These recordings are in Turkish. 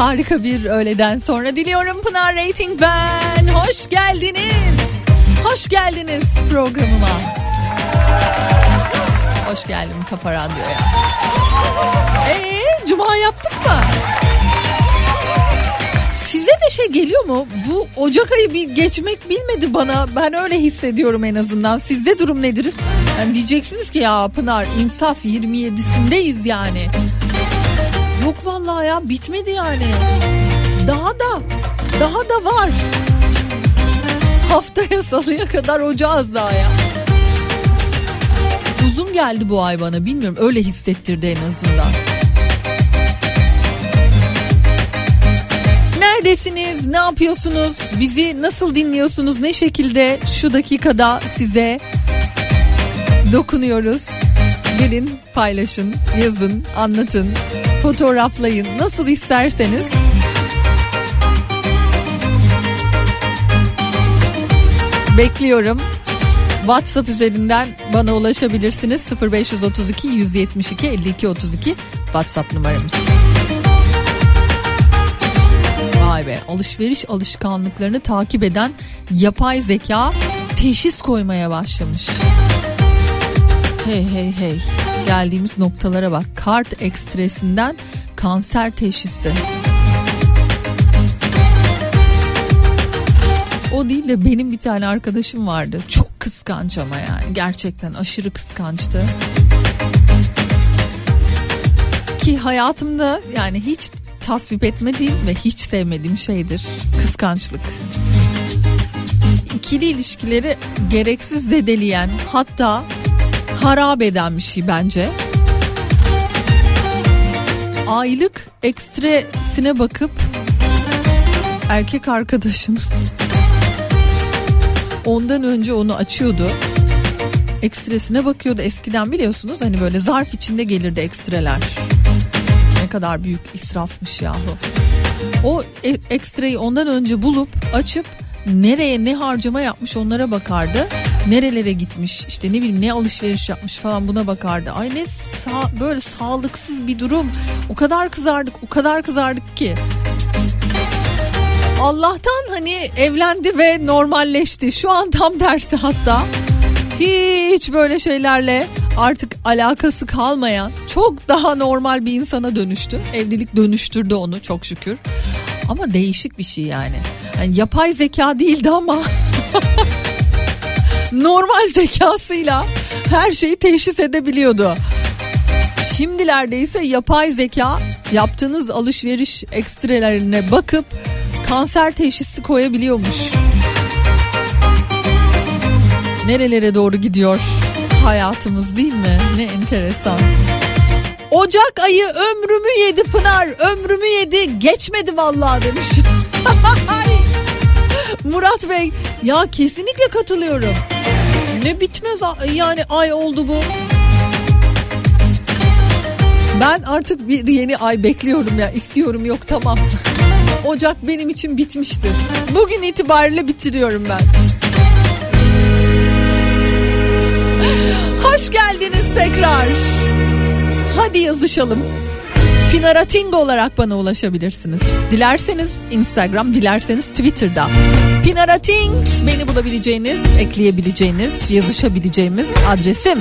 harika bir öğleden sonra diliyorum Pınar Rating ben. Hoş geldiniz. Hoş geldiniz programıma. Hoş geldim Kafa Radyo'ya. Eee cuma yaptık mı? Size de şey geliyor mu? Bu Ocak ayı bir geçmek bilmedi bana. Ben öyle hissediyorum en azından. Sizde durum nedir? Yani diyeceksiniz ki ya Pınar insaf 27'sindeyiz yani. Yok vallahi ya bitmedi yani. Daha da daha da var. Haftaya salıya kadar ocağız daha ya. Uzun geldi bu ay bana bilmiyorum öyle hissettirdi en azından. Neredesiniz? Ne yapıyorsunuz? Bizi nasıl dinliyorsunuz? Ne şekilde şu dakikada size dokunuyoruz? Gelin paylaşın, yazın, anlatın fotoğraflayın. Nasıl isterseniz. Bekliyorum. WhatsApp üzerinden bana ulaşabilirsiniz. 0532 172 52 32 WhatsApp numaramız. Vay be alışveriş alışkanlıklarını takip eden yapay zeka teşhis koymaya başlamış. Hey hey hey geldiğimiz noktalara bak kart ekstresinden kanser teşhisi. O değil de benim bir tane arkadaşım vardı. Çok kıskanç ama yani gerçekten aşırı kıskançtı. Ki hayatımda yani hiç tasvip etmediğim ve hiç sevmediğim şeydir kıskançlık. İkili ilişkileri gereksiz zedeleyen hatta harap eden bir şey bence. Aylık ekstresine bakıp erkek arkadaşın ondan önce onu açıyordu. Ekstresine bakıyordu eskiden biliyorsunuz hani böyle zarf içinde gelirdi ekstreler. Ne kadar büyük israfmış yahu. O e- ekstreyi ondan önce bulup açıp nereye ne harcama yapmış onlara bakardı. Nerelere gitmiş işte ne bileyim ne alışveriş yapmış falan buna bakardı. Ay ne sa- böyle sağlıksız bir durum. O kadar kızardık o kadar kızardık ki. Allah'tan hani evlendi ve normalleşti. Şu an tam tersi hatta. Hiç böyle şeylerle artık alakası kalmayan çok daha normal bir insana dönüştü. Evlilik dönüştürdü onu çok şükür. Ama değişik bir şey yani. yani yapay zeka değildi ama normal zekasıyla her şeyi teşhis edebiliyordu. Şimdilerde ise yapay zeka yaptığınız alışveriş ekstrelerine bakıp kanser teşhisi koyabiliyormuş. Nerelere doğru gidiyor hayatımız değil mi? Ne enteresan. Ocak ayı ömrümü yedi Pınar, ömrümü yedi, geçmedi vallahi demiş. Murat Bey, ya kesinlikle katılıyorum. Ne bitmez yani ay oldu bu. Ben artık bir yeni ay bekliyorum ya istiyorum yok tamam. Ocak benim için bitmiştir. Bugün itibariyle bitiriyorum ben. Hoş geldiniz tekrar. Hadi yazışalım. Pinarating olarak bana ulaşabilirsiniz. Dilerseniz Instagram, dilerseniz Twitter'da. Pinarating beni bulabileceğiniz, ekleyebileceğiniz, yazışabileceğimiz adresim.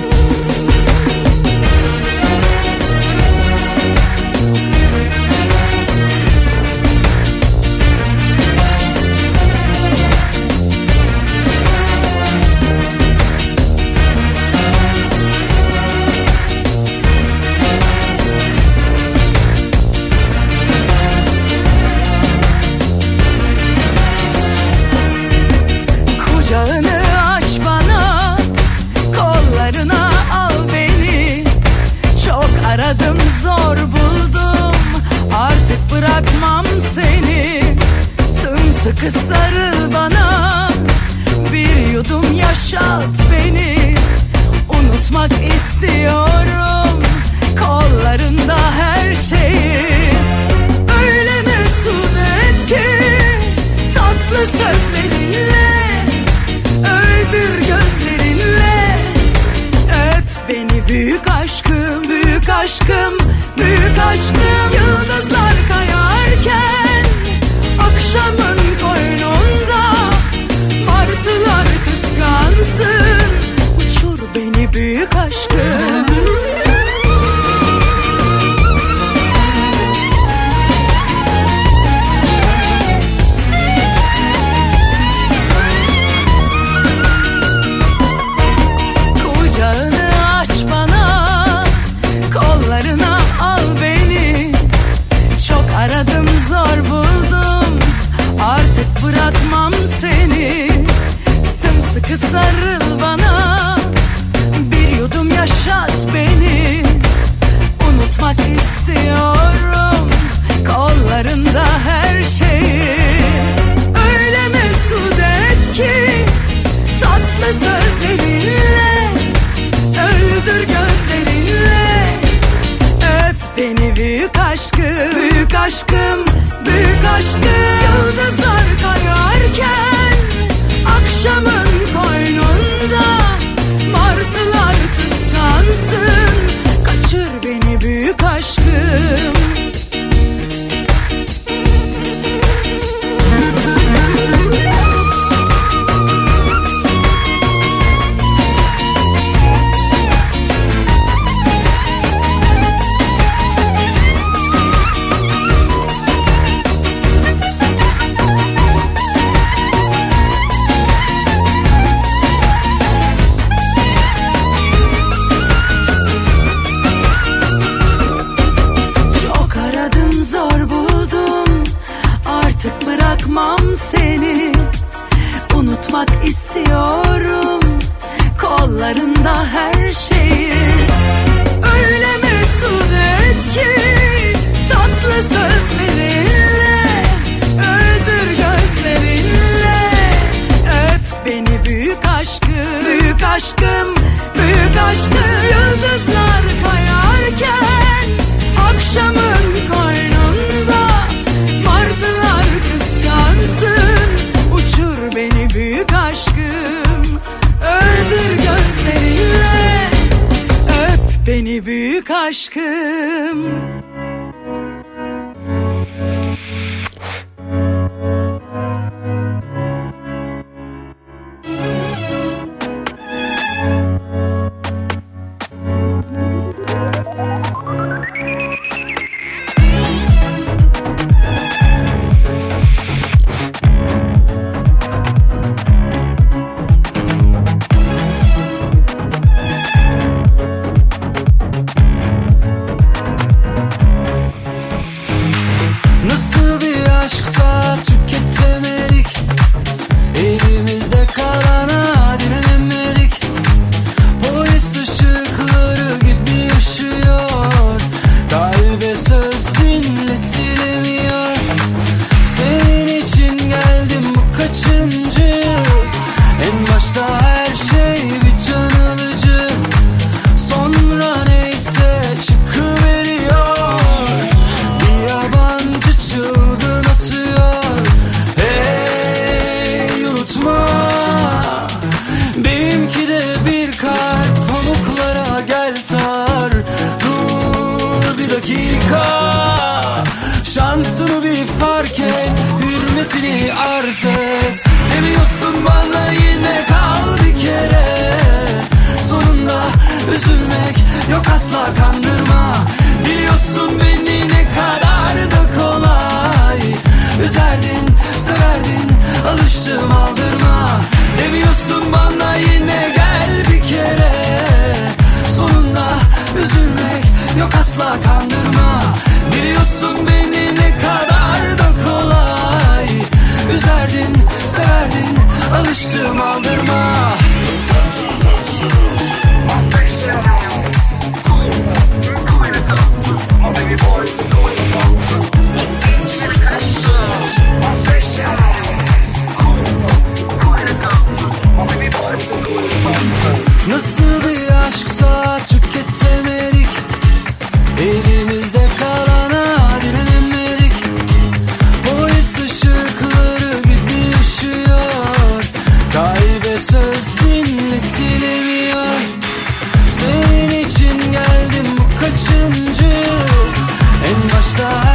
the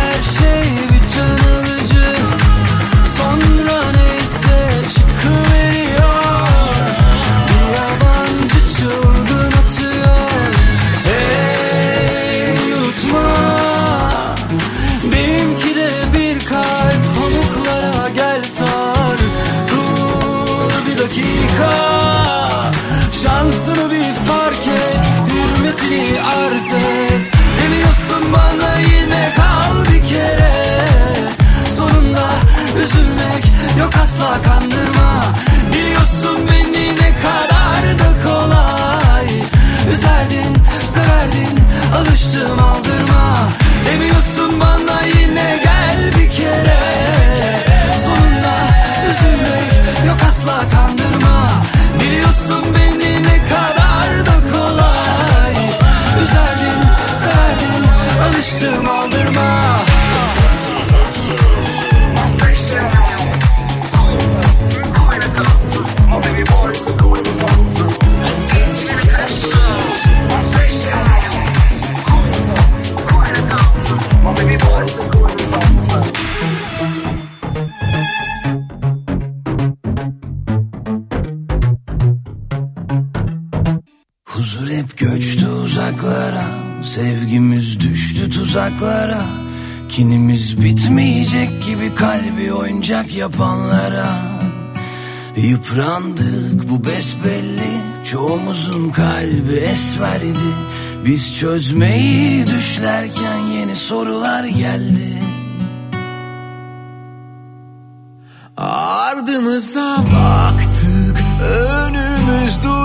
bakanlığı. tuzaklara Kinimiz bitmeyecek gibi kalbi oyuncak yapanlara. Yıprandık bu besbelli. Çoğumuzun kalbi esverdi. Biz çözmeyi düşlerken yeni sorular geldi. Ardımıza baktık önümüz dur.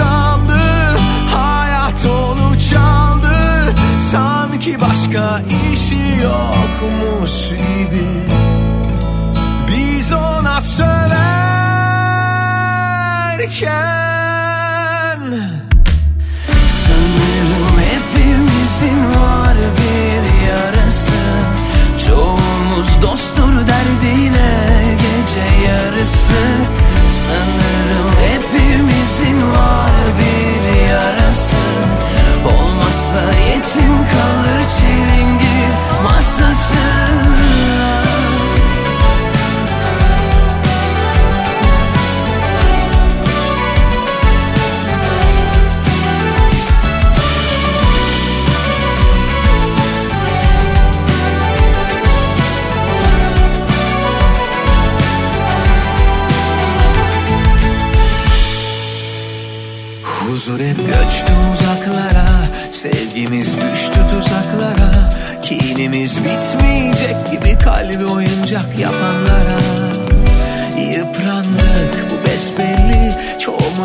saldı Hayat onu çaldı. Sanki başka işi yokmuş gibi. Biz ona söylerken Sanırım hepimizin var bir yarası. Çoğumuz dosttur derdiyle gece yarısı. Cause I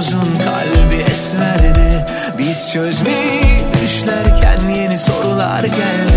Çoğumuzun kalbi esmerdi. Biz çözmeyi düşlerken yeni sorular geldi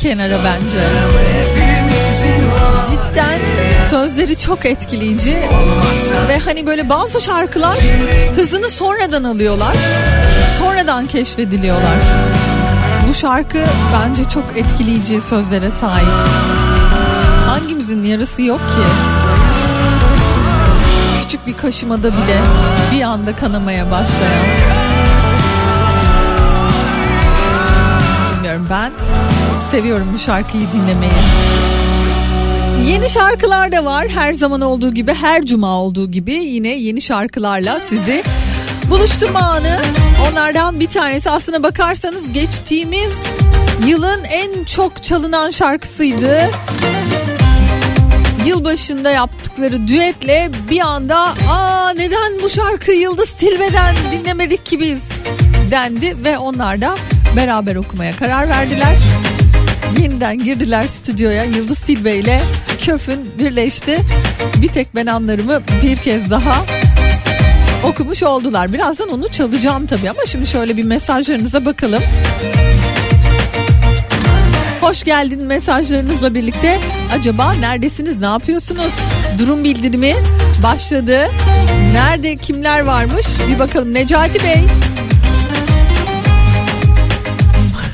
kenara bence. Cidden sözleri çok etkileyici ve hani böyle bazı şarkılar hızını sonradan alıyorlar. Sonradan keşfediliyorlar. Bu şarkı bence çok etkileyici sözlere sahip. Hangimizin yarısı yok ki? Küçük bir kaşımada bile bir anda kanamaya başlayan. Bilmiyorum ben seviyorum bu şarkıyı dinlemeyi. Yeni şarkılar da var her zaman olduğu gibi her cuma olduğu gibi yine yeni şarkılarla sizi buluşturma anı. Onlardan bir tanesi aslına bakarsanız geçtiğimiz yılın en çok çalınan şarkısıydı. Yılbaşında yaptıkları düetle bir anda aa neden bu şarkı Yıldız Tilbe'den dinlemedik ki biz dendi ve onlar da beraber okumaya karar verdiler. Yeniden girdiler stüdyoya Yıldız Tilbe ile Köf'ün birleşti. Bir tek ben anlarımı bir kez daha okumuş oldular. Birazdan onu çalacağım tabii ama şimdi şöyle bir mesajlarınıza bakalım. Hoş geldin mesajlarınızla birlikte. Acaba neredesiniz? Ne yapıyorsunuz? Durum bildirimi başladı. Nerede kimler varmış? Bir bakalım Necati Bey.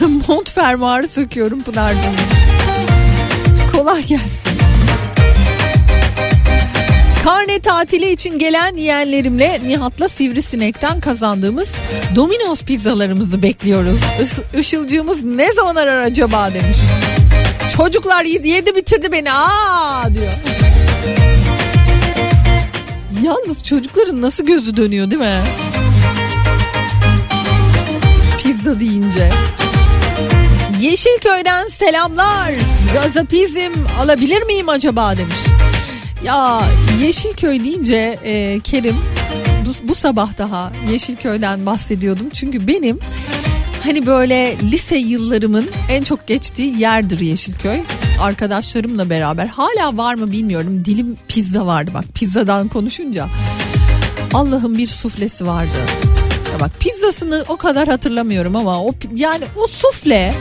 Mont fermuarı söküyorum Pınar'cığım. Kolay gelsin. Karne tatili için gelen yeğenlerimle Nihat'la Sivrisinek'ten kazandığımız Domino's pizzalarımızı bekliyoruz. Iş- Işılcığımız ne zaman arar acaba demiş. Çocuklar yedi bitirdi beni aa diyor. Yalnız çocukların nasıl gözü dönüyor değil mi? Pizza deyince. Yeşilköy'den selamlar. Gazapizm alabilir miyim acaba demiş. Ya Yeşilköy deyince e, Kerim bu, bu sabah daha Yeşilköy'den bahsediyordum. Çünkü benim hani böyle lise yıllarımın en çok geçtiği yerdir Yeşilköy. Arkadaşlarımla beraber hala var mı bilmiyorum. Dilim pizza vardı bak pizzadan konuşunca. Allah'ın bir suflesi vardı. Ya bak pizzasını o kadar hatırlamıyorum ama o yani o sufle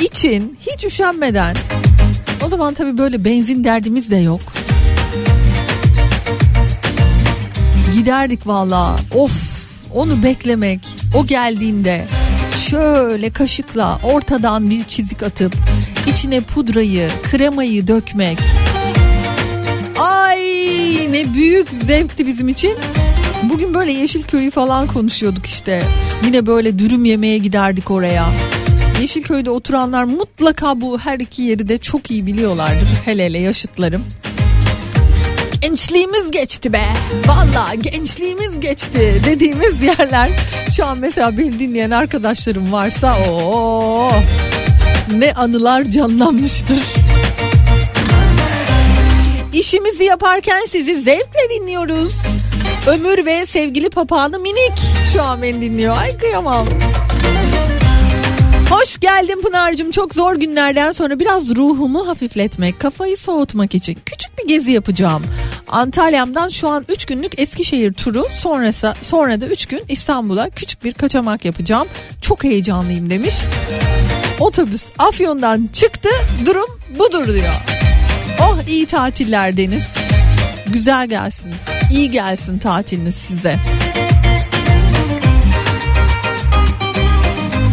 için hiç üşenmeden o zaman tabii böyle benzin derdimiz de yok. Giderdik valla. Of onu beklemek. O geldiğinde şöyle kaşıkla ortadan bir çizik atıp içine pudrayı, kremayı dökmek. Ay ne büyük zevkti bizim için. Bugün böyle Yeşilköy'ü falan konuşuyorduk işte. Yine böyle dürüm yemeye giderdik oraya. Yeşilköy'de oturanlar mutlaka bu her iki yeri de çok iyi biliyorlardır. Hele hele yaşıtlarım. Gençliğimiz geçti be. Valla gençliğimiz geçti dediğimiz yerler. Şu an mesela beni dinleyen arkadaşlarım varsa o ne anılar canlanmıştır. İşimizi yaparken sizi zevkle dinliyoruz. Ömür ve sevgili papağanı minik şu an beni dinliyor. Ay kıyamam. Hoş geldin Pınar'cığım. Çok zor günlerden sonra biraz ruhumu hafifletmek, kafayı soğutmak için küçük bir gezi yapacağım. Antalya'mdan şu an 3 günlük Eskişehir turu sonrası sonra da 3 gün İstanbul'a küçük bir kaçamak yapacağım. Çok heyecanlıyım demiş. Otobüs Afyon'dan çıktı. Durum budur diyor. Oh iyi tatiller Deniz. Güzel gelsin. İyi gelsin tatiliniz size.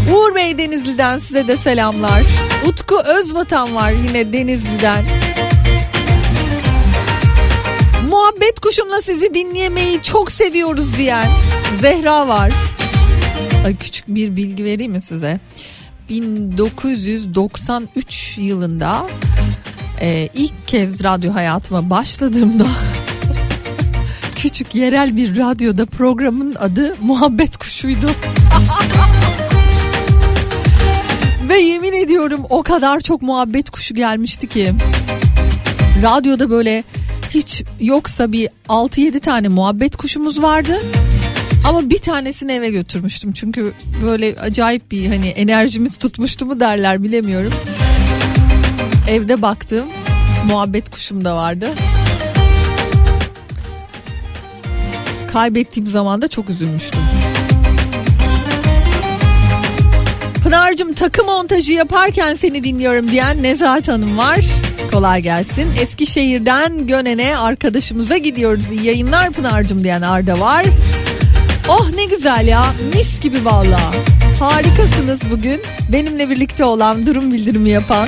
Uğur Bey Denizli'den size de selamlar. Utku Özvatan var yine Denizli'den. Muhabbet kuşumla sizi dinlemeyi çok seviyoruz diyen Zehra var. Ay, küçük bir bilgi vereyim mi size? 1993 yılında e, ilk kez radyo hayatıma başladığımda küçük yerel bir radyoda programın adı Muhabbet Kuşu'ydu. Ve yemin ediyorum o kadar çok muhabbet kuşu gelmişti ki. Radyoda böyle hiç yoksa bir 6-7 tane muhabbet kuşumuz vardı. Ama bir tanesini eve götürmüştüm. Çünkü böyle acayip bir hani enerjimiz tutmuştu mu derler bilemiyorum. Evde baktığım muhabbet kuşum da vardı. Kaybettiğim zaman da çok üzülmüştüm. Pınar'cığım takı montajı yaparken seni dinliyorum diyen Nezahat Hanım var. Kolay gelsin. Eskişehir'den Gönen'e arkadaşımıza gidiyoruz. İyi yayınlar Pınar'cığım diyen Arda var. Oh ne güzel ya mis gibi valla. Harikasınız bugün. Benimle birlikte olan durum bildirimi yapan.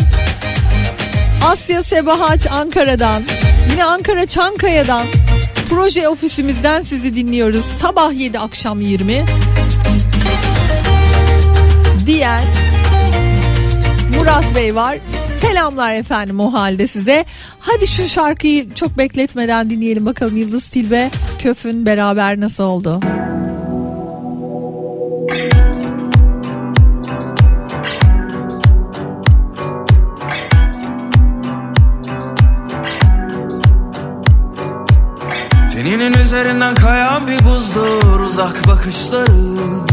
Asya Sebahat Ankara'dan. Yine Ankara Çankaya'dan. Proje ofisimizden sizi dinliyoruz. Sabah 7 akşam 20 diyen Murat Bey var. Selamlar efendim o halde size. Hadi şu şarkıyı çok bekletmeden dinleyelim bakalım Yıldız Tilbe Köf'ün beraber nasıl oldu? Teninin üzerinden kayan bir buzdur uzak bakışların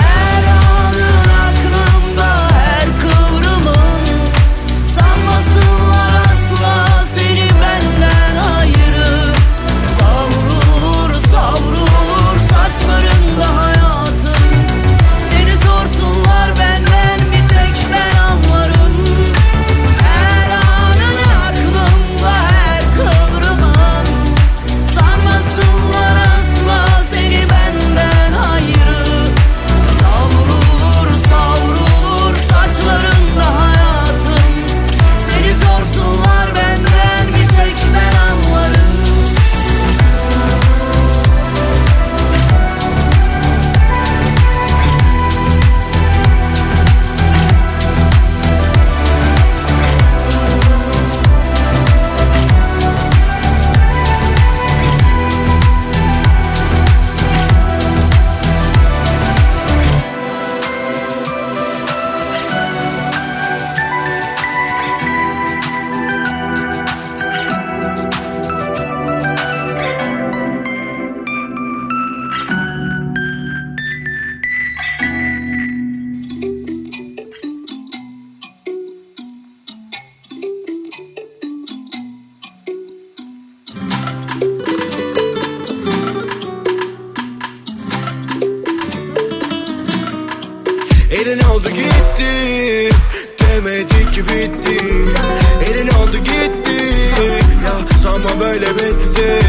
böyle bitti.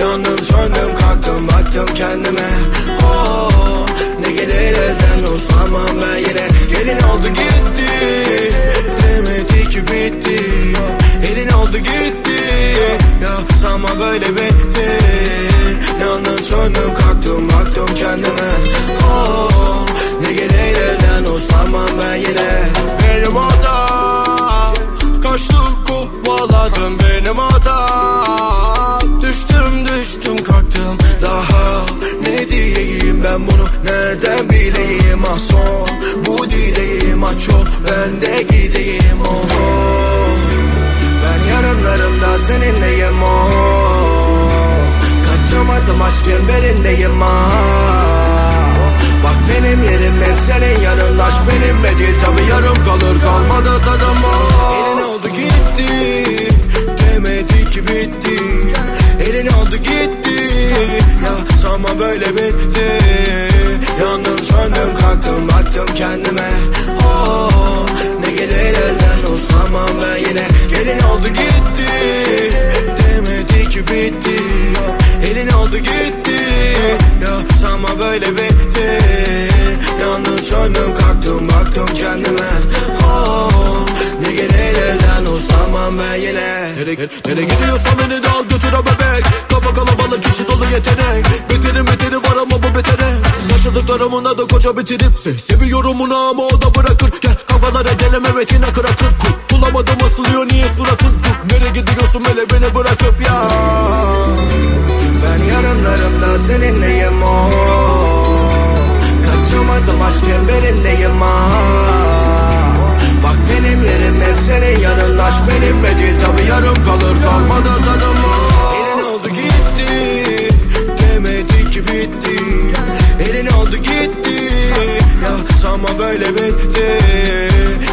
Yandım söndüm kalktım baktım kendime. Oh, Ne gelir elden uslanmam ben yine. Gelin oldu gitti Demedi ki bitti. Elin oldu gitti Ya sanma böyle bitti. Yandım söndüm kalktım baktım kendime. Oh, Ne gelir elden uslanmam ben yine. Benim hatam Kaçtım kovaladım benim hatam nereden bileyim Ah son. Bu dileğim ah çok. Ben de gideyim oh, oh. Ben yarınlarımda seninleyim oh. Kaçamadım aşk çemberindeyim ah Bak benim yerim hep senin yarın Aşk benimle değil tabi yarım kalır. Kalmadı tadım oh. Elin oldu gitti Demedi ki bitti. Elin oldu gitti Ya sanma böyle bitti Yandım söndüm kalktım baktım kendime. Oh, Ne gelir elden uslanmam ben yine. Gelin oldu gitti. Demedi ki bitti. Elin oldu gitti. Ya sanma böyle bitti. Yandım söndüm kalktım baktım kendime. Oh, Ne gelir elden uslanmam ben yine. Nereye, nereye gidiyorsan beni de al götür o bebek. Kafa kalabalık içi dolu yetenek. Beterin beteri Yaşadıklarımın adı koca bitirip se Seviyorum onu ama o da bırakır. Gel kafalara deneme metine kırakır Bulamadım asılıyor niye suratın Nereye gidiyorsun hele beni bırakıp ya? Ben yarınlarımda seninleyim o. Kaçamadım aşk çemberindeyim ah Bak benim yerim hep senin yarın Aşk benimle değil tabi yarım kalır. Kalmadı tadım ah. Sanma böyle bitti.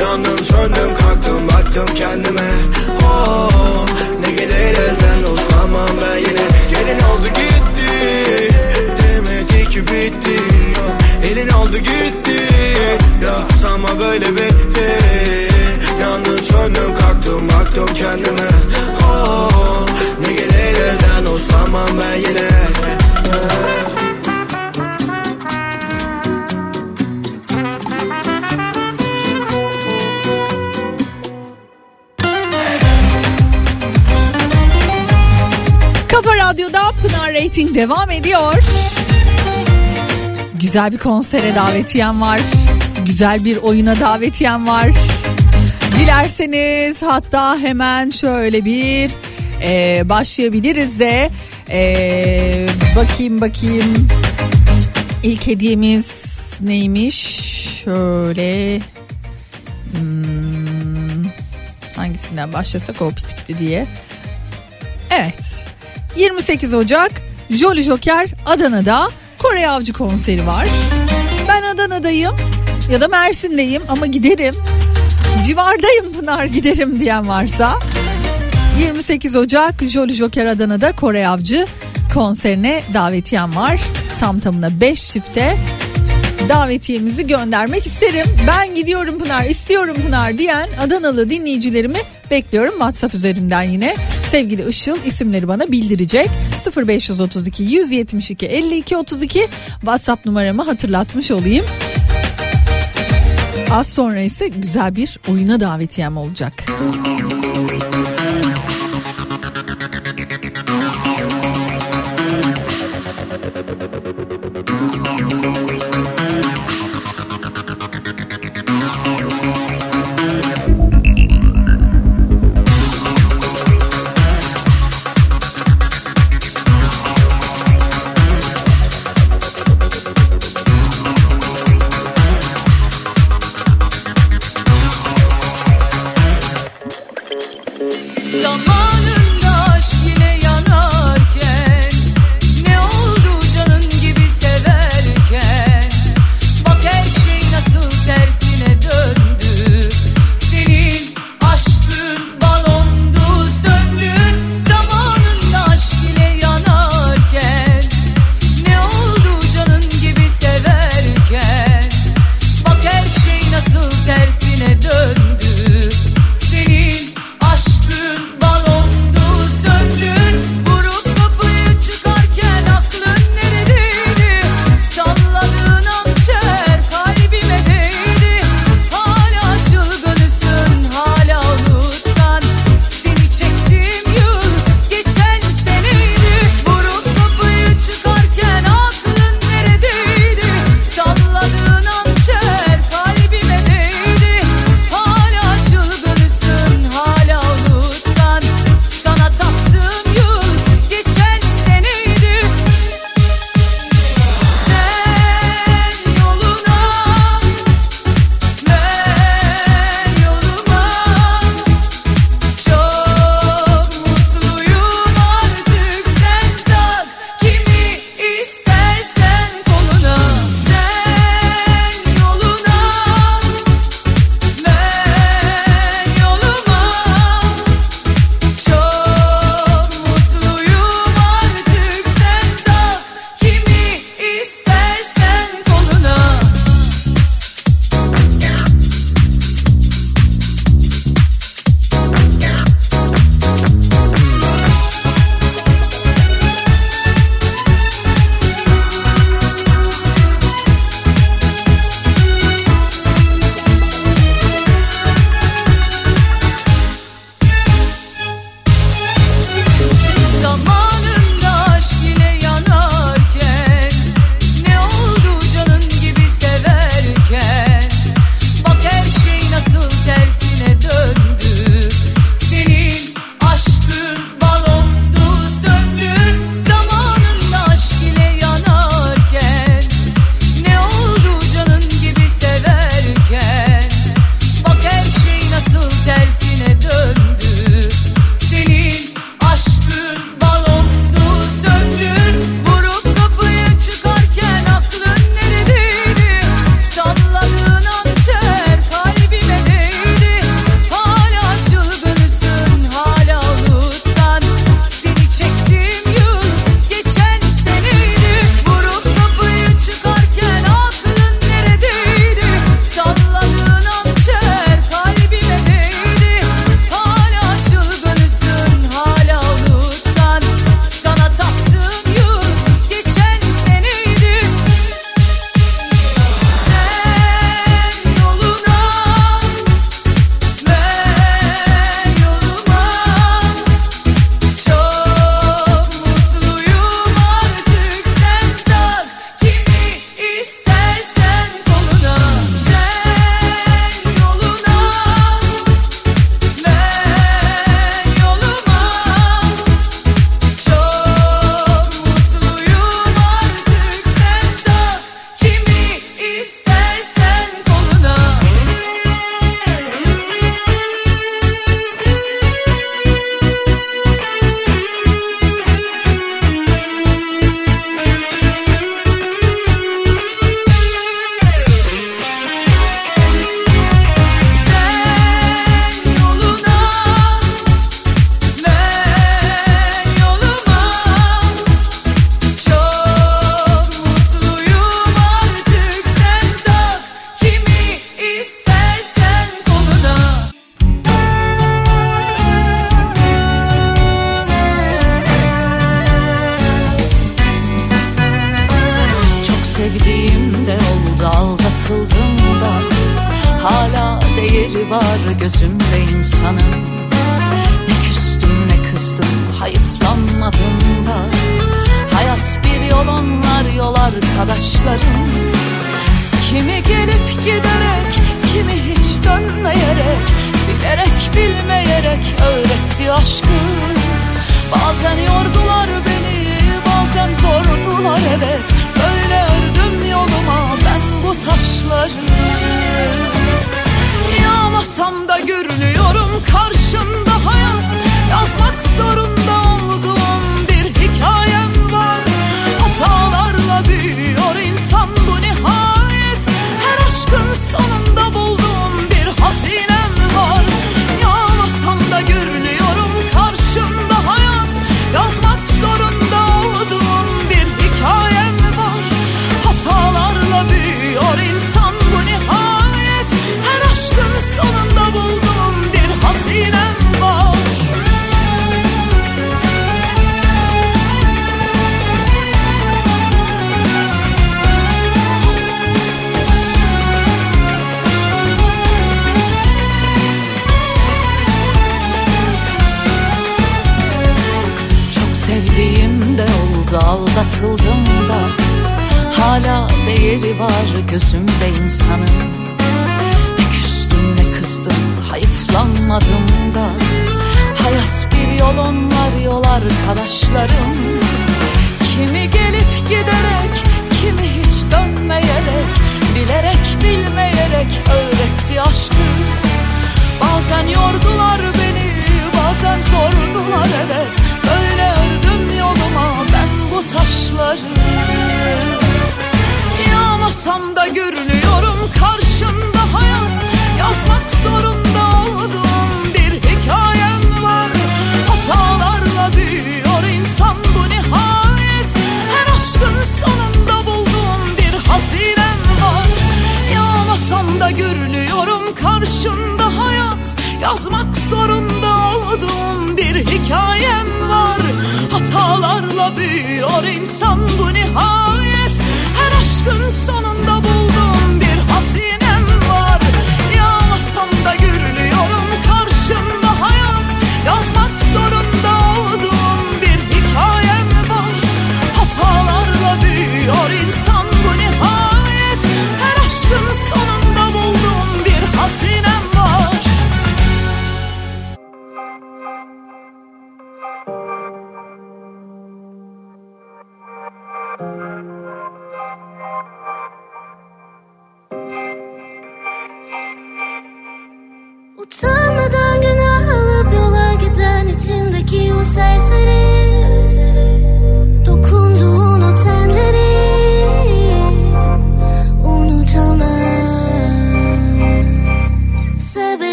Yandım söndüm kalktım baktım kendime. Oh, Ne gelir elden uslanmam ben yine. Gelin oldu gitti. Demedi ki bitti. Elin oldu gitti. Ya sanma böyle bitti. Yandım söndüm kalktım baktım kendime. Oh, Ne gelir elden uslanmam ben yine Rating devam ediyor. Güzel bir konsere davetiyem var. Güzel bir oyuna davetiyem var. Dilerseniz hatta hemen şöyle bir e, başlayabiliriz de e, bakayım bakayım ilk hediyemiz neymiş şöyle hmm, hangisinden başlasak o bitikti diye evet 28 Ocak Jolly Joker Adana'da Kore Avcı konseri var. Ben Adana'dayım ya da Mersin'deyim ama giderim. Civardayım Pınar giderim diyen varsa 28 Ocak Jolly Joker Adana'da Kore Avcı konserine davetiyem var. Tam tamına 5 çifte davetiyemizi göndermek isterim. Ben gidiyorum Pınar, istiyorum Pınar diyen Adanalı dinleyicilerimi bekliyorum WhatsApp üzerinden yine. Sevgili Işıl isimleri bana bildirecek. 0532 172 52 32 WhatsApp numaramı hatırlatmış olayım. Az sonra ise güzel bir oyuna davetiyem olacak.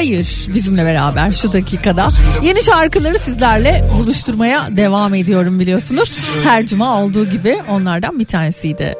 hayır bizimle beraber şu dakikada. Yeni şarkıları sizlerle buluşturmaya devam ediyorum biliyorsunuz. Her cuma olduğu gibi onlardan bir tanesiydi.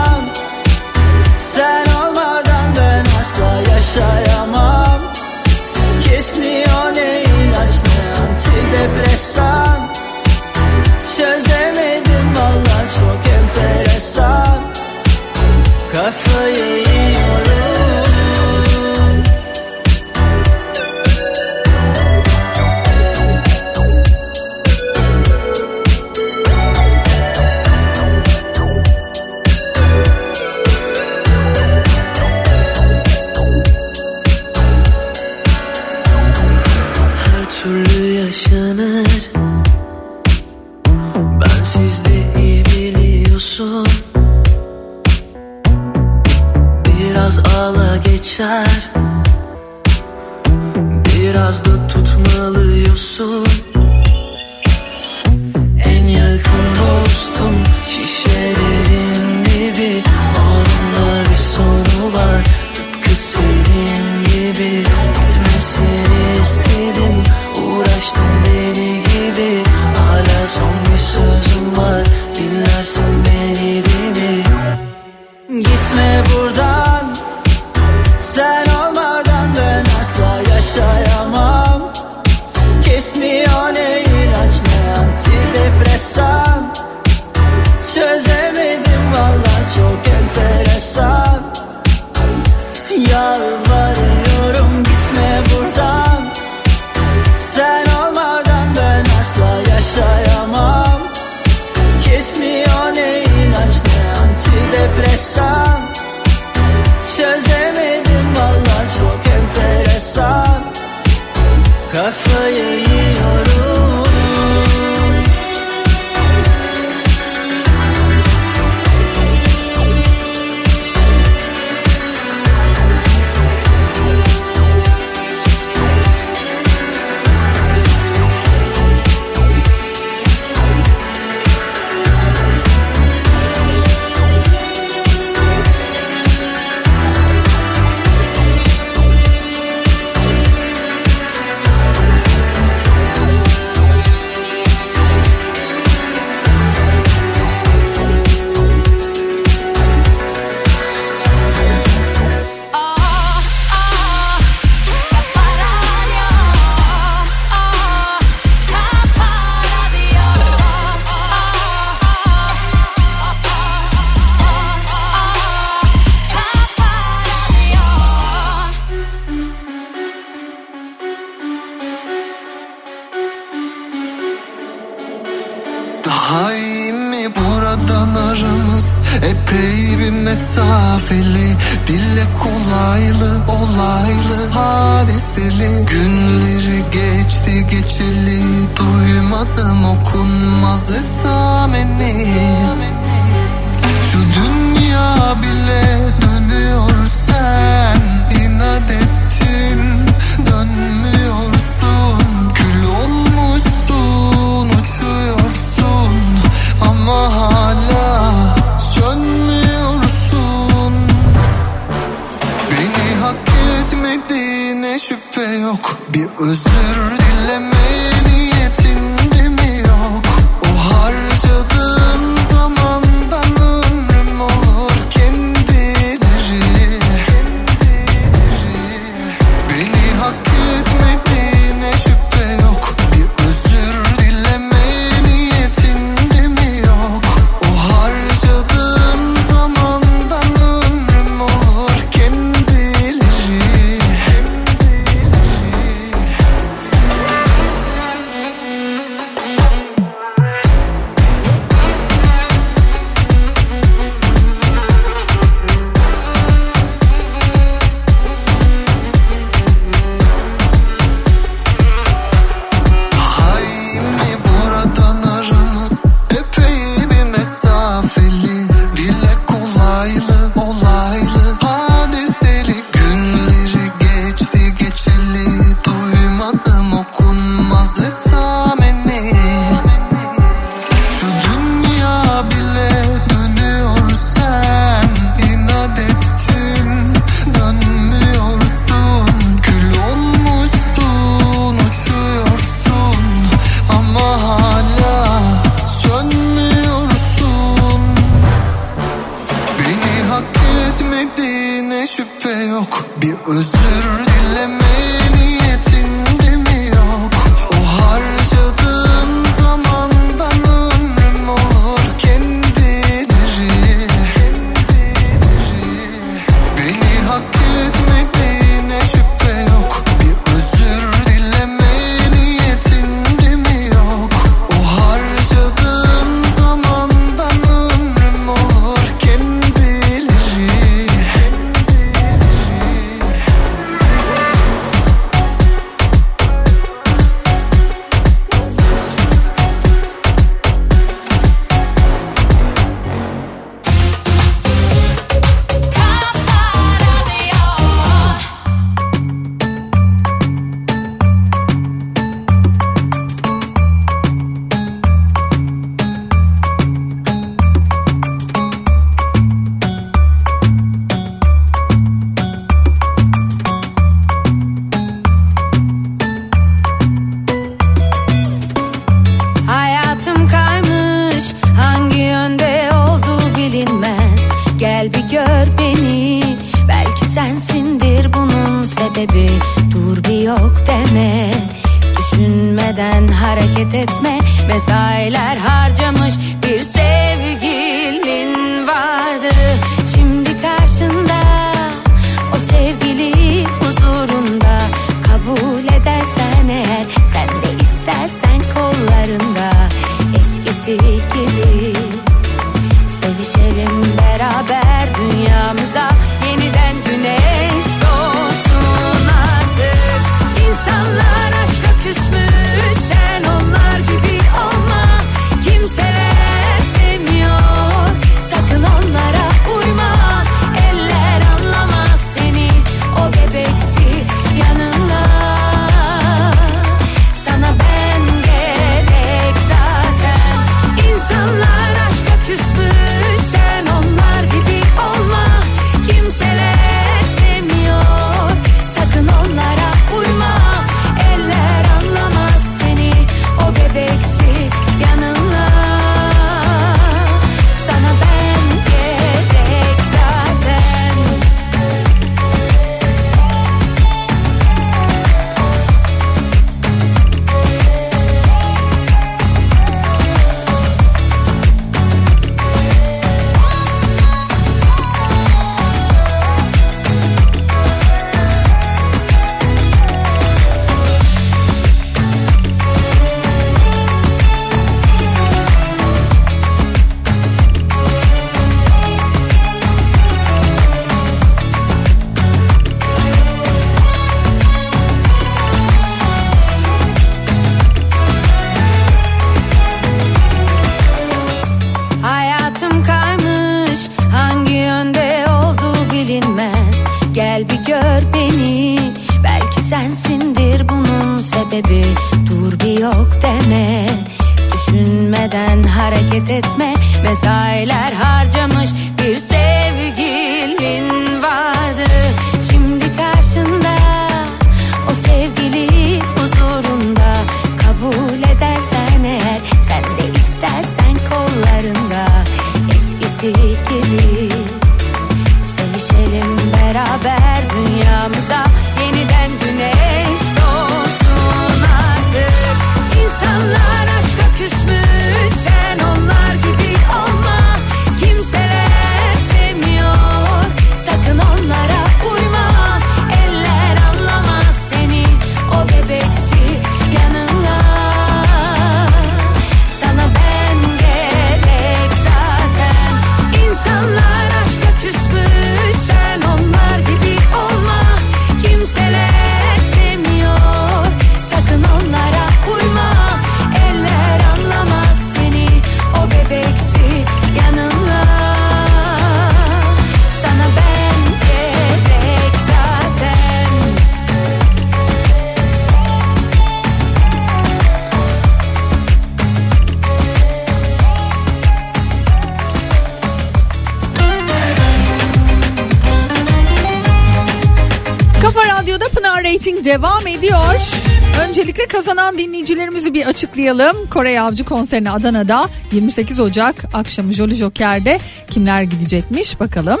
Kazanan dinleyicilerimizi bir açıklayalım. Kore Avcı konserine Adana'da 28 Ocak akşamı Jolly Joker'de kimler gidecekmiş bakalım.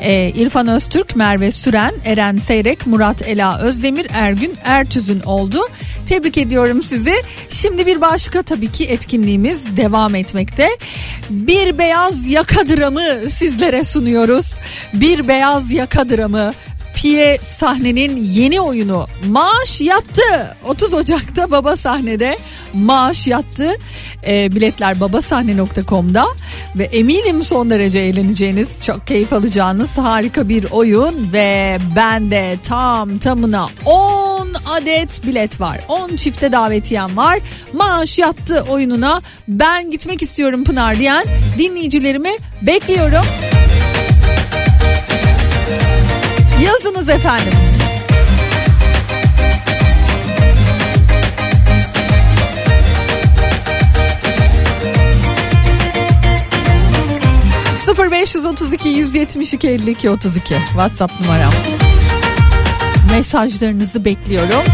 Ee, İrfan Öztürk, Merve Süren, Eren Seyrek, Murat Ela Özdemir, Ergün Ertüz'ün oldu. Tebrik ediyorum sizi. Şimdi bir başka tabii ki etkinliğimiz devam etmekte. Bir beyaz yaka dramı sizlere sunuyoruz. Bir beyaz yaka dramı. Pie sahnenin yeni oyunu. Maaş Yattı. 30 Ocak'ta Baba Sahne'de Maaş Yattı. E, biletler babasahne.com'da ve eminim son derece eğleneceğiniz çok keyif alacağınız harika bir oyun. Ve bende tam tamına 10 adet bilet var. 10 çifte davetiyem var. Maaş Yattı oyununa. Ben gitmek istiyorum Pınar diyen dinleyicilerimi bekliyorum Yazınız efendim. ...0532 172 52 32 WhatsApp numaram. Mesajlarınızı bekliyorum.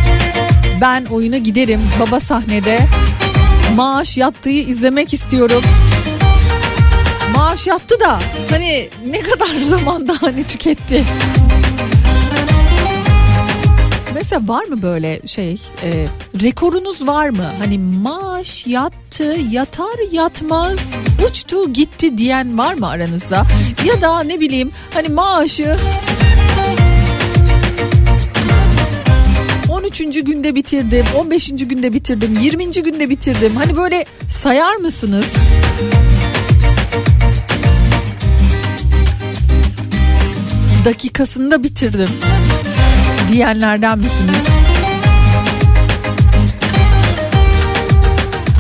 Ben oyuna giderim baba sahnede. Maaş yattığı izlemek istiyorum. Maaş yattı da hani ne kadar zamanda hani tüketti. Mesela var mı böyle şey e, rekorunuz var mı? Hani maaş yattı yatar yatmaz uçtu gitti diyen var mı aranızda? Ya da ne bileyim hani maaşı 13. günde bitirdim 15. günde bitirdim 20. günde bitirdim hani böyle sayar mısınız? dakikasında bitirdim diyenlerden misiniz?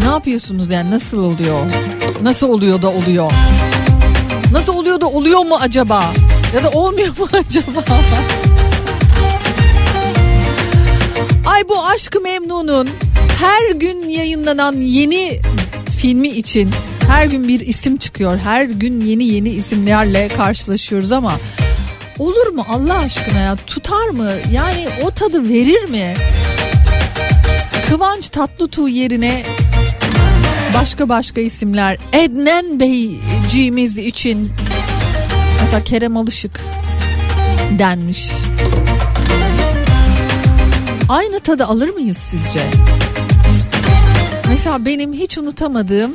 Ne yapıyorsunuz yani nasıl oluyor? Nasıl oluyor da oluyor? Nasıl oluyor da oluyor mu acaba? Ya da olmuyor mu acaba? Ay bu Aşkı Memnun'un her gün yayınlanan yeni filmi için her gün bir isim çıkıyor. Her gün yeni yeni isimlerle karşılaşıyoruz ama olur mu Allah aşkına ya tutar mı? Yani o tadı verir mi? Kıvanç Tatlıtuğ yerine başka başka isimler Ednen Beyciğimiz için mesela Kerem Alışık denmiş. Aynı tadı alır mıyız sizce? Mesela benim hiç unutamadığım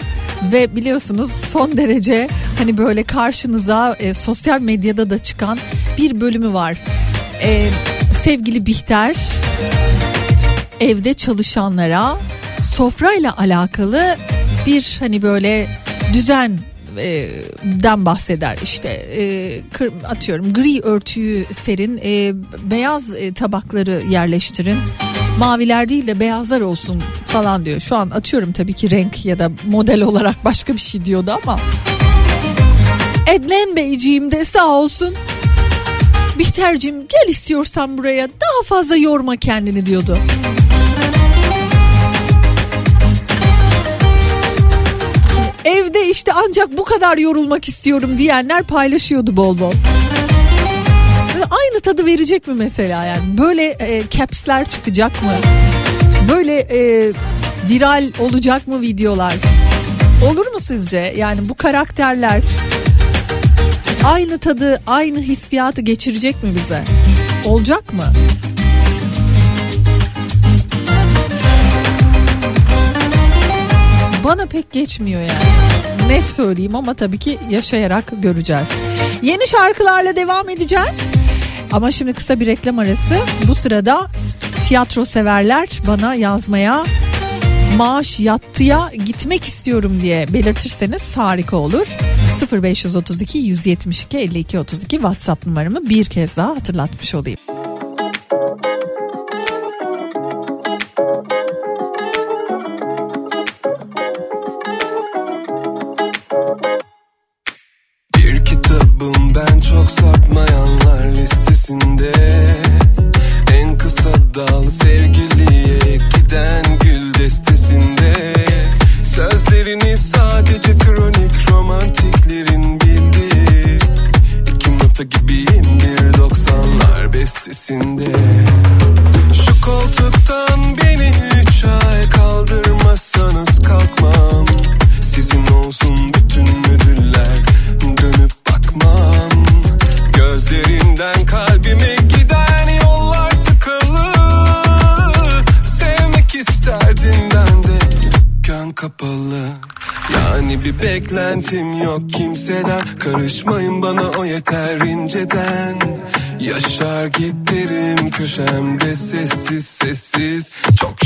ve biliyorsunuz son derece hani böyle karşınıza e, sosyal medyada da çıkan bir bölümü var. E, sevgili Bihter evde çalışanlara sofrayla alakalı bir hani böyle düzen e, den bahseder. İşte e, atıyorum gri örtüyü serin e, beyaz tabakları yerleştirin. Maviler değil de beyazlar olsun falan diyor. Şu an atıyorum tabii ki renk ya da model olarak başka bir şey diyordu ama. Edlen Beyciğim de sağ olsun Bihter'cim gel istiyorsan buraya daha fazla yorma kendini diyordu. Evde işte ancak bu kadar yorulmak istiyorum diyenler paylaşıyordu bol bol. Aynı tadı verecek mi mesela yani? Böyle e, caps'ler çıkacak mı? Böyle e, viral olacak mı videolar? Olur mu sizce? Yani bu karakterler aynı tadı, aynı hissiyatı geçirecek mi bize? Olacak mı? Bana pek geçmiyor yani. Net söyleyeyim ama tabii ki yaşayarak göreceğiz. Yeni şarkılarla devam edeceğiz. Ama şimdi kısa bir reklam arası. Bu sırada tiyatro severler bana yazmaya maaş yattıya gitmek istiyorum diye belirtirseniz harika olur. 0532 172 52 32 WhatsApp numaramı bir kez daha hatırlatmış olayım. Beklentim yok kimseden. Karışmayın bana o yeter inceden. Yaşar giderim köşemde sessiz sessiz. Çok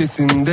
martının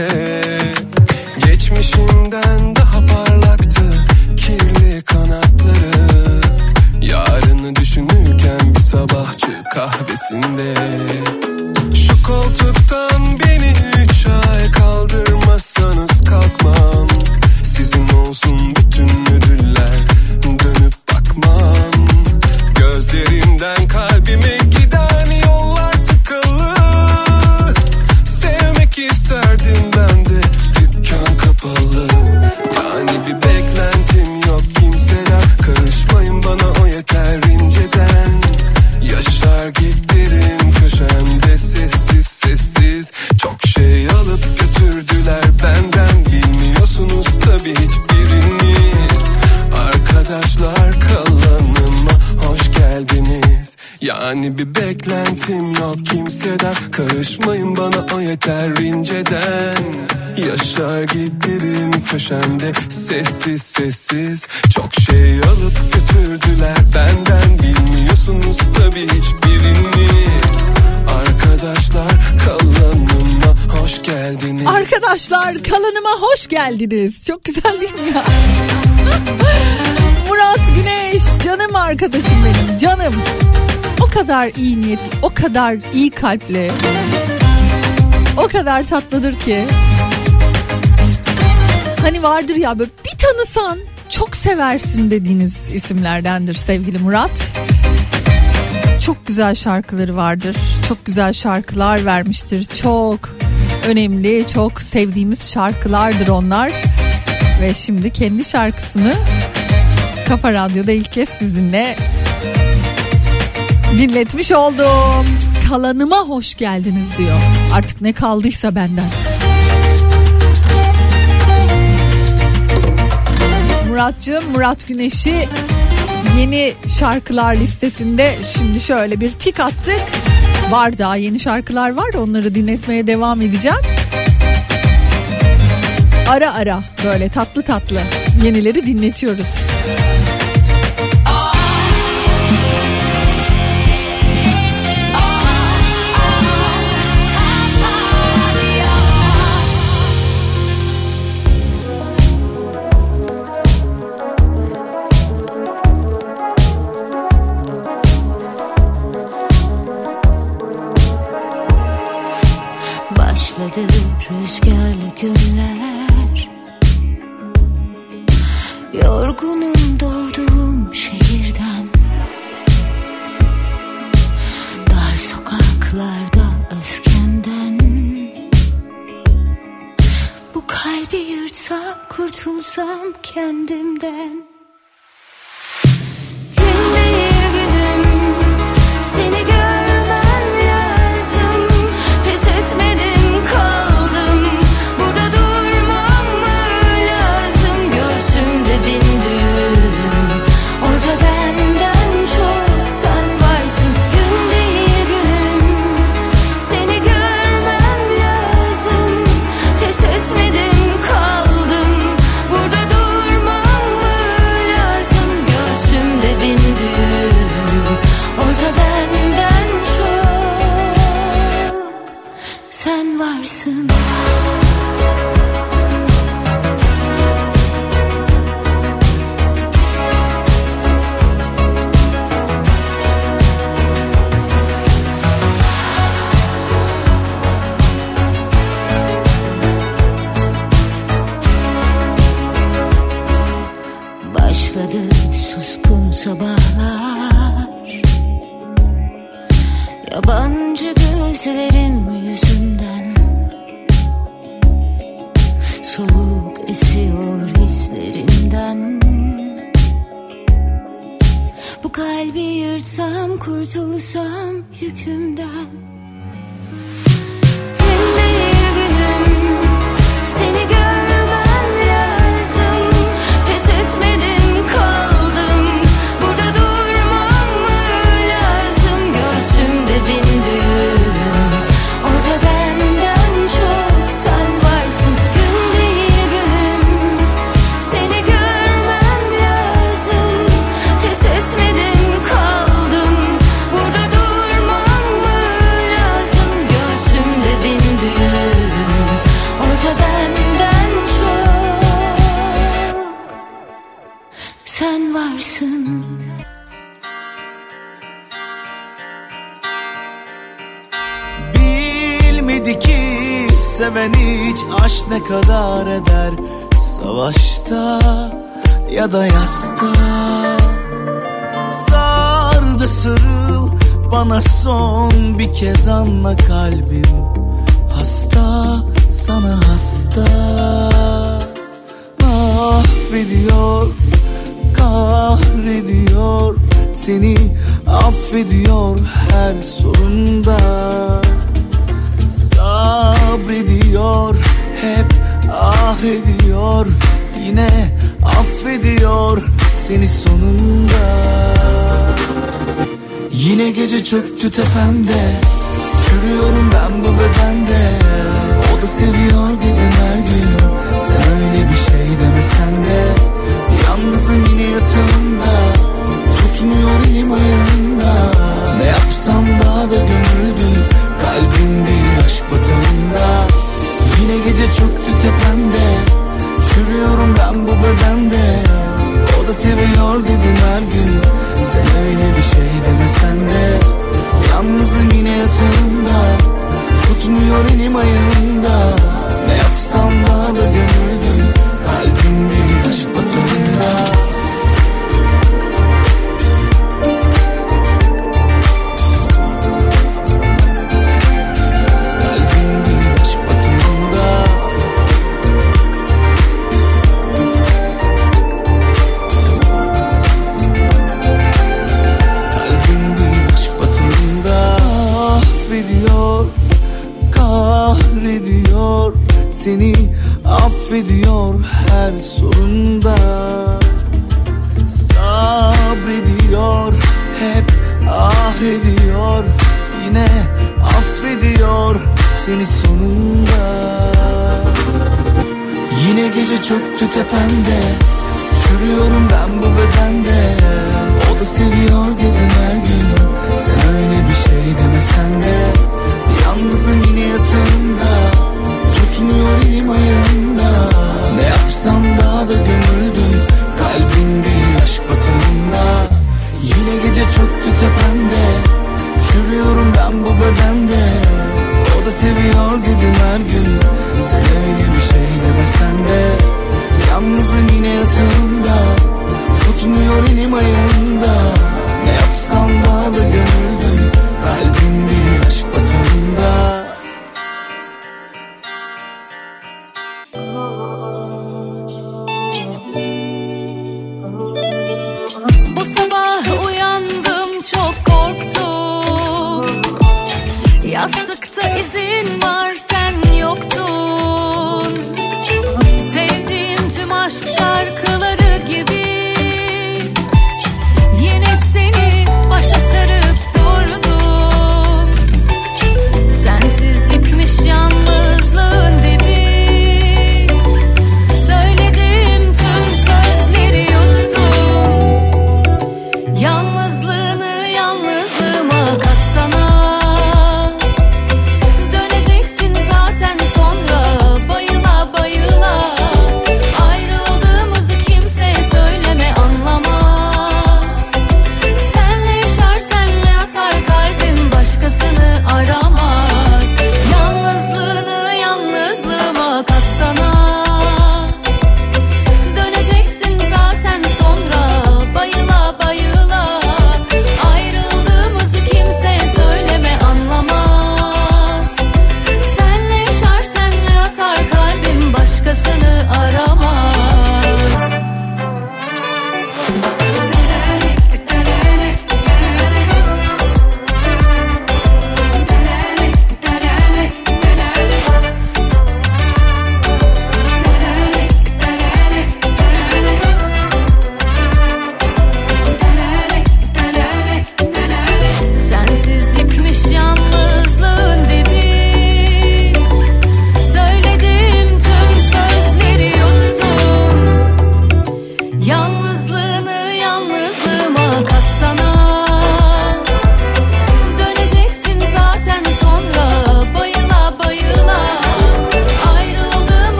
köşemde sessiz sessiz Çok şey alıp götürdüler benden Bilmiyorsunuz tabi hiçbiriniz Arkadaşlar kalanıma hoş geldiniz Arkadaşlar kalanıma hoş geldiniz. Çok güzel değil mi ya? Murat Güneş canım arkadaşım benim canım. O kadar iyi niyetli, o kadar iyi kalpli. O kadar tatlıdır ki. Hani vardır ya böyle bir tanısan çok seversin dediğiniz isimlerdendir sevgili Murat. Çok güzel şarkıları vardır. Çok güzel şarkılar vermiştir. Çok önemli, çok sevdiğimiz şarkılardır onlar. Ve şimdi kendi şarkısını Kafa Radyo'da ilk kez sizinle dinletmiş oldum. Kalanıma hoş geldiniz diyor. Artık ne kaldıysa benden. Muratcığım Murat Güneş'i yeni şarkılar listesinde şimdi şöyle bir tik attık. Var daha yeni şarkılar var onları dinletmeye devam edeceğim. Ara ara böyle tatlı tatlı yenileri dinletiyoruz. Başladı rüzgarlı günler. Yorgunum doğduğum şehirden. Dar sokaklarda öfkemden. Bu kalbi yırtsam kurtulsam kendimden.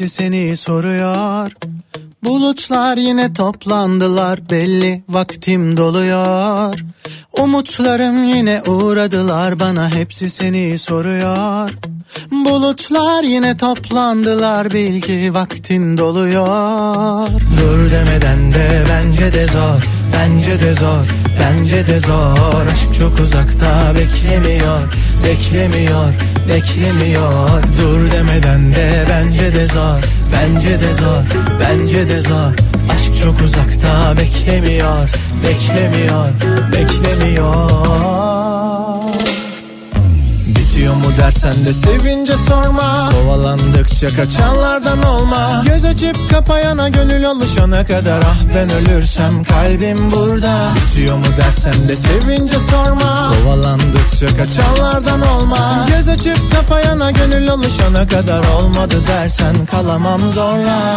Hepsi seni soruyor. Bulutlar yine toplandılar belli vaktim doluyor. Umutlarım yine uğradılar bana hepsi seni soruyor. Bulutlar yine toplandılar bil ki vaktin doluyor. Dur demeden de bence de zor Bence de zor Bence de zor Aşk çok uzakta beklemiyor Beklemiyor Beklemiyor. Dur demeden de bence de zor Bence de zor Bence de zor. Aşk çok uzakta beklemiyor Beklemiyor Beklemiyor Bitiyor mu dersen de sevince sorma. Kovalandıkça kaçanlardan olma. Göz açıp kapayana gönül alışana kadar. Ah ben ölürsem kalbim burada. Bitiyor mu dersen de sevince sorma. Kovalandıkça kaçanlardan olma. Göz açıp kapayana gönül alışana kadar. Olmadı dersen kalamam zorla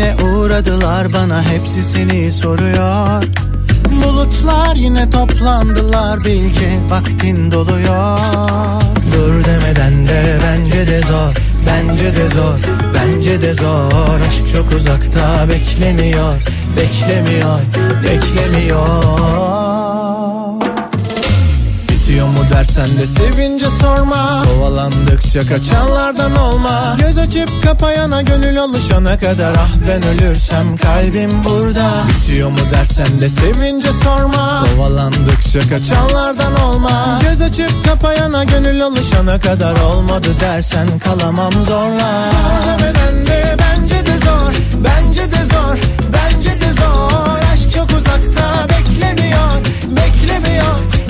yine uğradılar bana hepsi seni soruyor. Bulut Bulutlar yine toplandılar bil ki vaktin doluyor. Dur demeden de bence de zor Bence de zor Bence de zor. Aşk çok uzakta beklemiyor Beklemiyor Beklemiyor Bitiyor mu dersen de sevince sorma. Kovalandıkça kaçanlardan olma. Göz açıp kapayana gönül alışana kadar. Ah ben ölürsem kalbim burada. Bitiyor mu dersen de sevince sorma. Kovalandıkça kaçanlardan olma. Göz açıp kapayana gönül alışana kadar. Olmadı dersen kalamam zorla. Demeden de bence de zor Bence de zor Bence de zor. Aşk çok uzakta beklemiyor Beklemiyor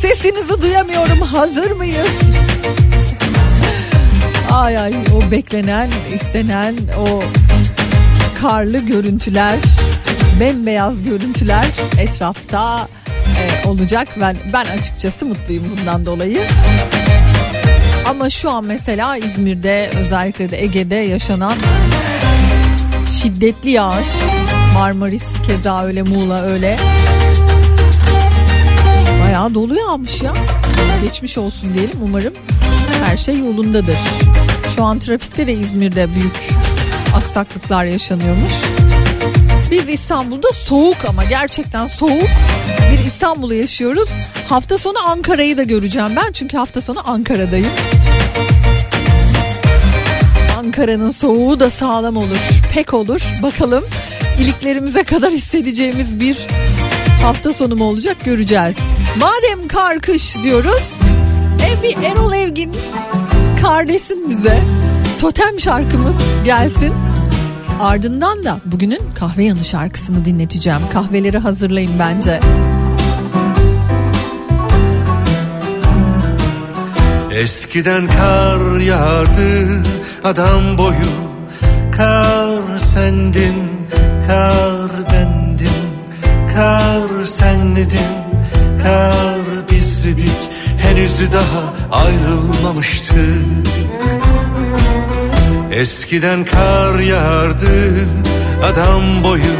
Sesinizi duyamıyorum. Hazır mıyız? Ay ay o beklenen, istenen o karlı görüntüler, bembeyaz görüntüler etrafta e, olacak. Ben ben açıkçası mutluyum bundan dolayı. Ama şu an mesela İzmir'de özellikle de Ege'de yaşanan şiddetli yağış, Marmaris keza öyle, Muğla öyle. Bayağı dolu yağmış ya. Geçmiş olsun diyelim umarım her şey yolundadır. Şu an trafikte de İzmir'de büyük aksaklıklar yaşanıyormuş. Biz İstanbul'da soğuk ama gerçekten soğuk bir İstanbul'u yaşıyoruz. Hafta sonu Ankara'yı da göreceğim ben çünkü hafta sonu Ankara'dayım. Ankara'nın soğuğu da sağlam olur. Pek olur. Bakalım iliklerimize kadar hissedeceğimiz bir hafta sonu mu olacak göreceğiz. Madem kar kış diyoruz. E bir Erol Evgin kar bize. Totem şarkımız gelsin. Ardından da bugünün kahve yanı şarkısını dinleteceğim. Kahveleri hazırlayın bence. Eskiden kar yağardı adam boyu Kar sendin, kar bendim Kar senledin, kar bizdik Henüz daha ayrılmamıştık. Eskiden kar yağardı adam boyu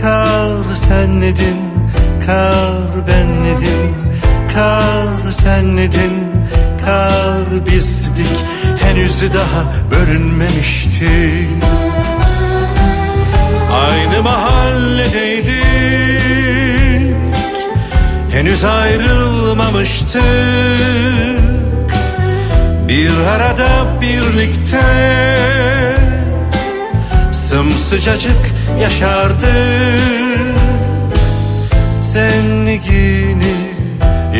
Kar senledin, kar benledim Kar senledin, kar bizdik Henüz daha bölünmemişti. Aynı mahalledeydik Henüz ayrılmamıştık. Bir arada birlikte Sımsıcacık yaşardık. Zengini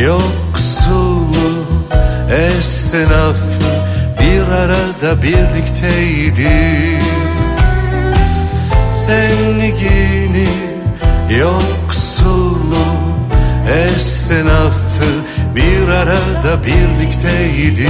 yoksulu esnafı bir arada birlikteydi Zengini yoksulu esnafı bir arada birlikteydik.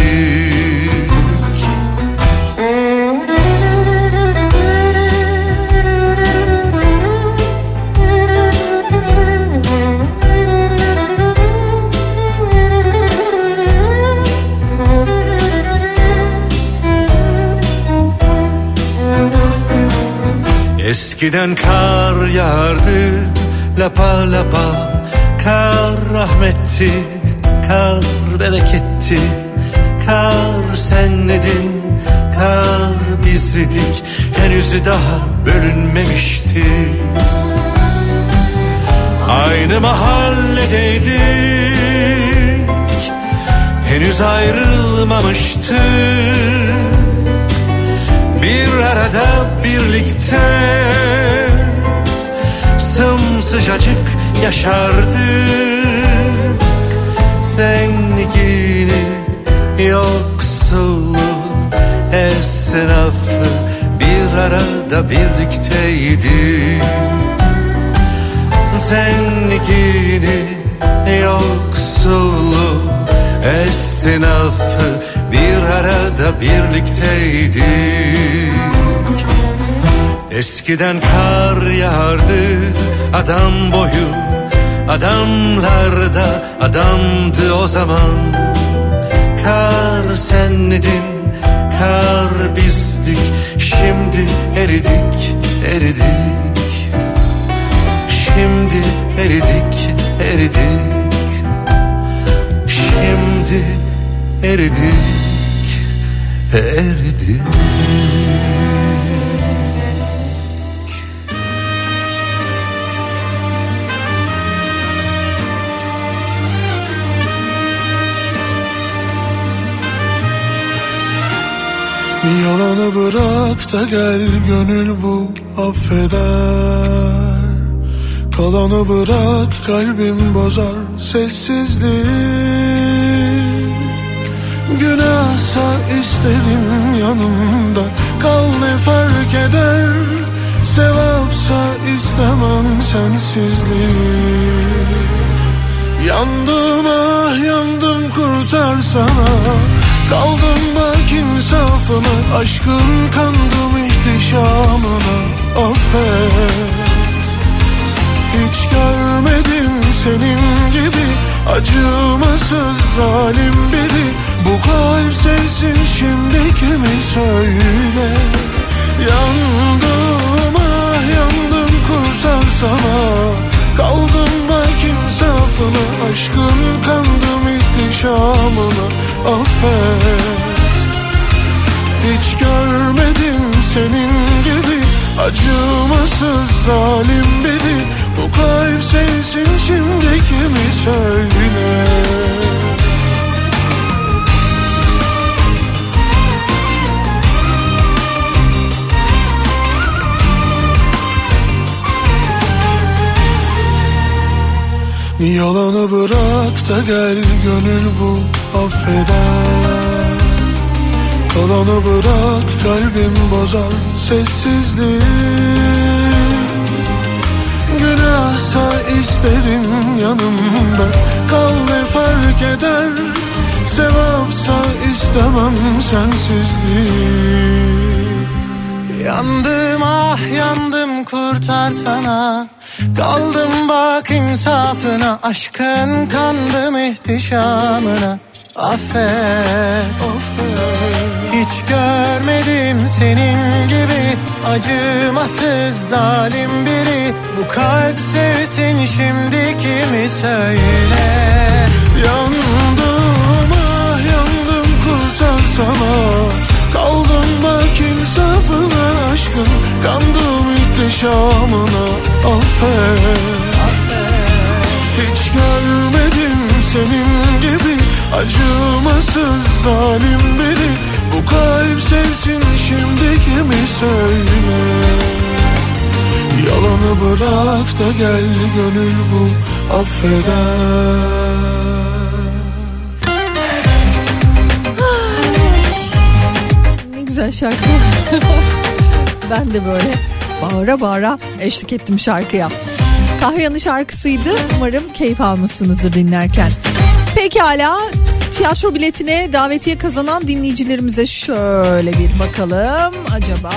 Eskiden kar yağardı lapa lapa Kar rahmetti, kar bereketti Kar senledin, kar bizdik Henüz daha bölünmemişti. Aynı mahalledeydik Henüz ayrılmamıştık bir arada birlikte Sımsıcacık yaşardık. Zengini yoksulu esnafı Bir arada birlikteydik zenligini Yoksulluğu esnafı Bir arada birlikteydik Eskiden kar yağardı adam boyu Adamlar da adamdı o zaman. Kar senledin, kar bizdik Şimdi eridik, eridik. Şimdi eridik, eridik. Şimdi eridik, eridik Yalanı bırak da gel gönül bu affeder. Kalanı bırak kalbim bozar sessizliği. Günahsa isterim yanımda Kal ne fark eder. Sevapsa istemem sensizliği. Yandım ah yandım kurtarsana Kaldım bak insafına Aşkın kandım ihtişamına Affet Hiç görmedim senin gibi. Acımasız zalim biri. Bu kalp sevsin şimdi kimi söyle? Yandım ah yandım kurtarsana Kaldım bak insafına Aşkın kandım ihtişamına Affet. Hiç görmedim senin gibi. Acımasız zalim biri. Bu kalp sevsin şimdi kimi söyle? Yalanı bırak da gel gönül bu affeder. Kalanı bırak kalbim bozar sessizliği. Günahsa isterim yanımda. Kal ne fark eder. Sevapsa istemem sensizliği. Yandım ah yandım kurtarsana Kaldım bak insafına Aşkın kandım ihtişamına Affet. Hiç görmedim senin gibi Acımasız zalim biri. Bu kalp sevsin şimdi kimi söyle. Yandım ah yandım kurtarsana Kaldım bak insafına aşkın Kandım ihtişamına affet. Hiç görmedim senin gibi Acımasız zalim biri Bu kalp sevsin şimdi kimi söyle Yalanı bırak da gel gönül bu affeder güzel şarkı. ben de böyle bağıra bağıra eşlik ettim şarkıya. Kahveyanı şarkısıydı. Umarım keyif almışsınızdır dinlerken. Pekala tiyatro biletine davetiye kazanan dinleyicilerimize şöyle bir bakalım. Acaba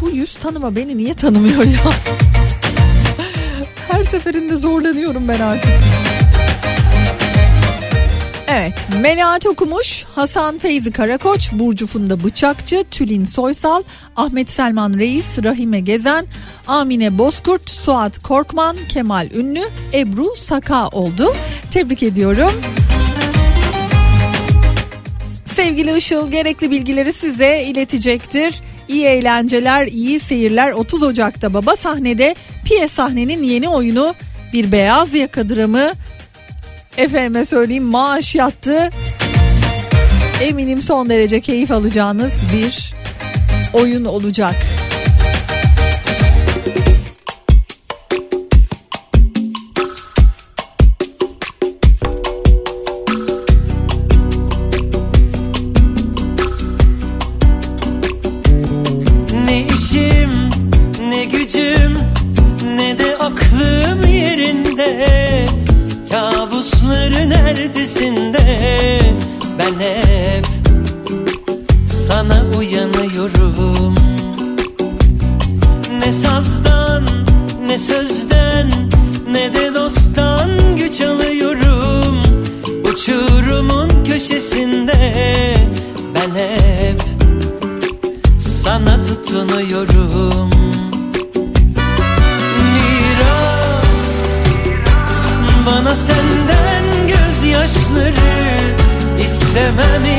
bu yüz tanıma beni niye tanımıyor ya? Her seferinde zorlanıyorum ben artık. Evet, Melahat Okumuş, Hasan Feyzi Karakoç, Burcu Funda Bıçakçı, Tülin Soysal, Ahmet Selman Reis, Rahime Gezen, Amine Bozkurt, Suat Korkman, Kemal Ünlü, Ebru Saka oldu. Tebrik ediyorum. Sevgili Işıl gerekli bilgileri size iletecektir. İyi eğlenceler, iyi seyirler. 30 Ocak'ta Baba sahnede Piye sahnenin yeni oyunu bir beyaz yaka dramı efendime söyleyeyim maaş yattı. Eminim son derece keyif alacağınız bir oyun olacak. memory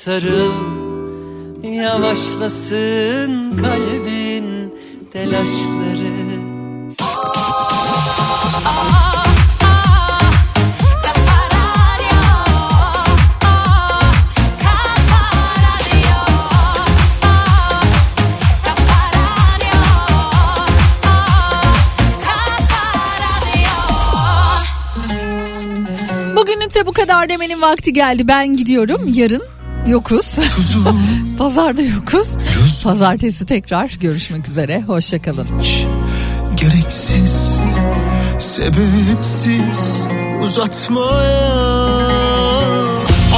sarıl Yavaşlasın kalbin telaşları bu kadar demenin vakti geldi. Ben gidiyorum. Yarın yokuz. Pazarda yokuz. Göz. Pazartesi tekrar görüşmek üzere. Hoşçakalın. Gereksiz, sebepsiz uzatmaya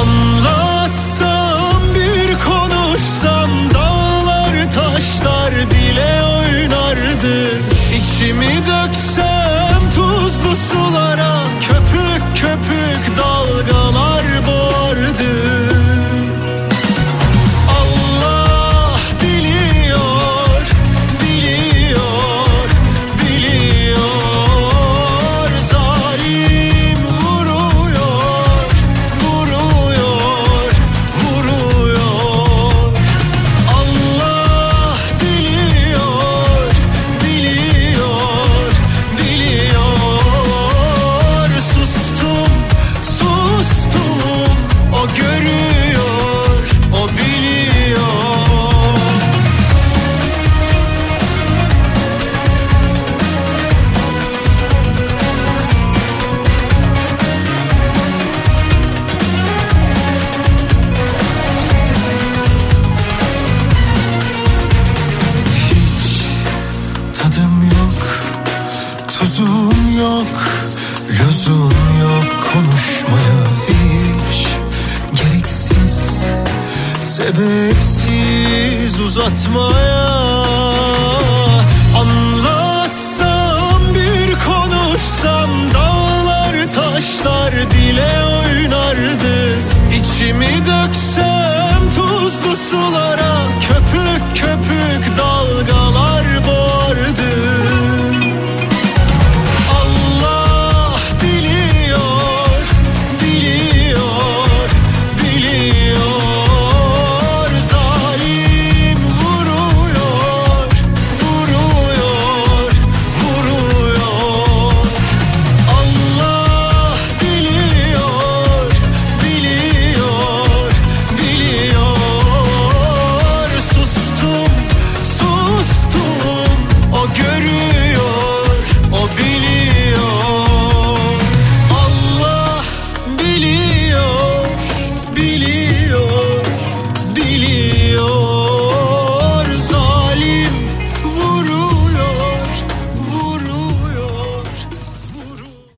Anlatsam bir konuşsam dağlar taşlar dile oynardı İçimi döksem tuzlu sular anlatmaya Anlatsam bir konuşsam dağlar taşlar dile oynardı. İçimi döksem tuzlu sular.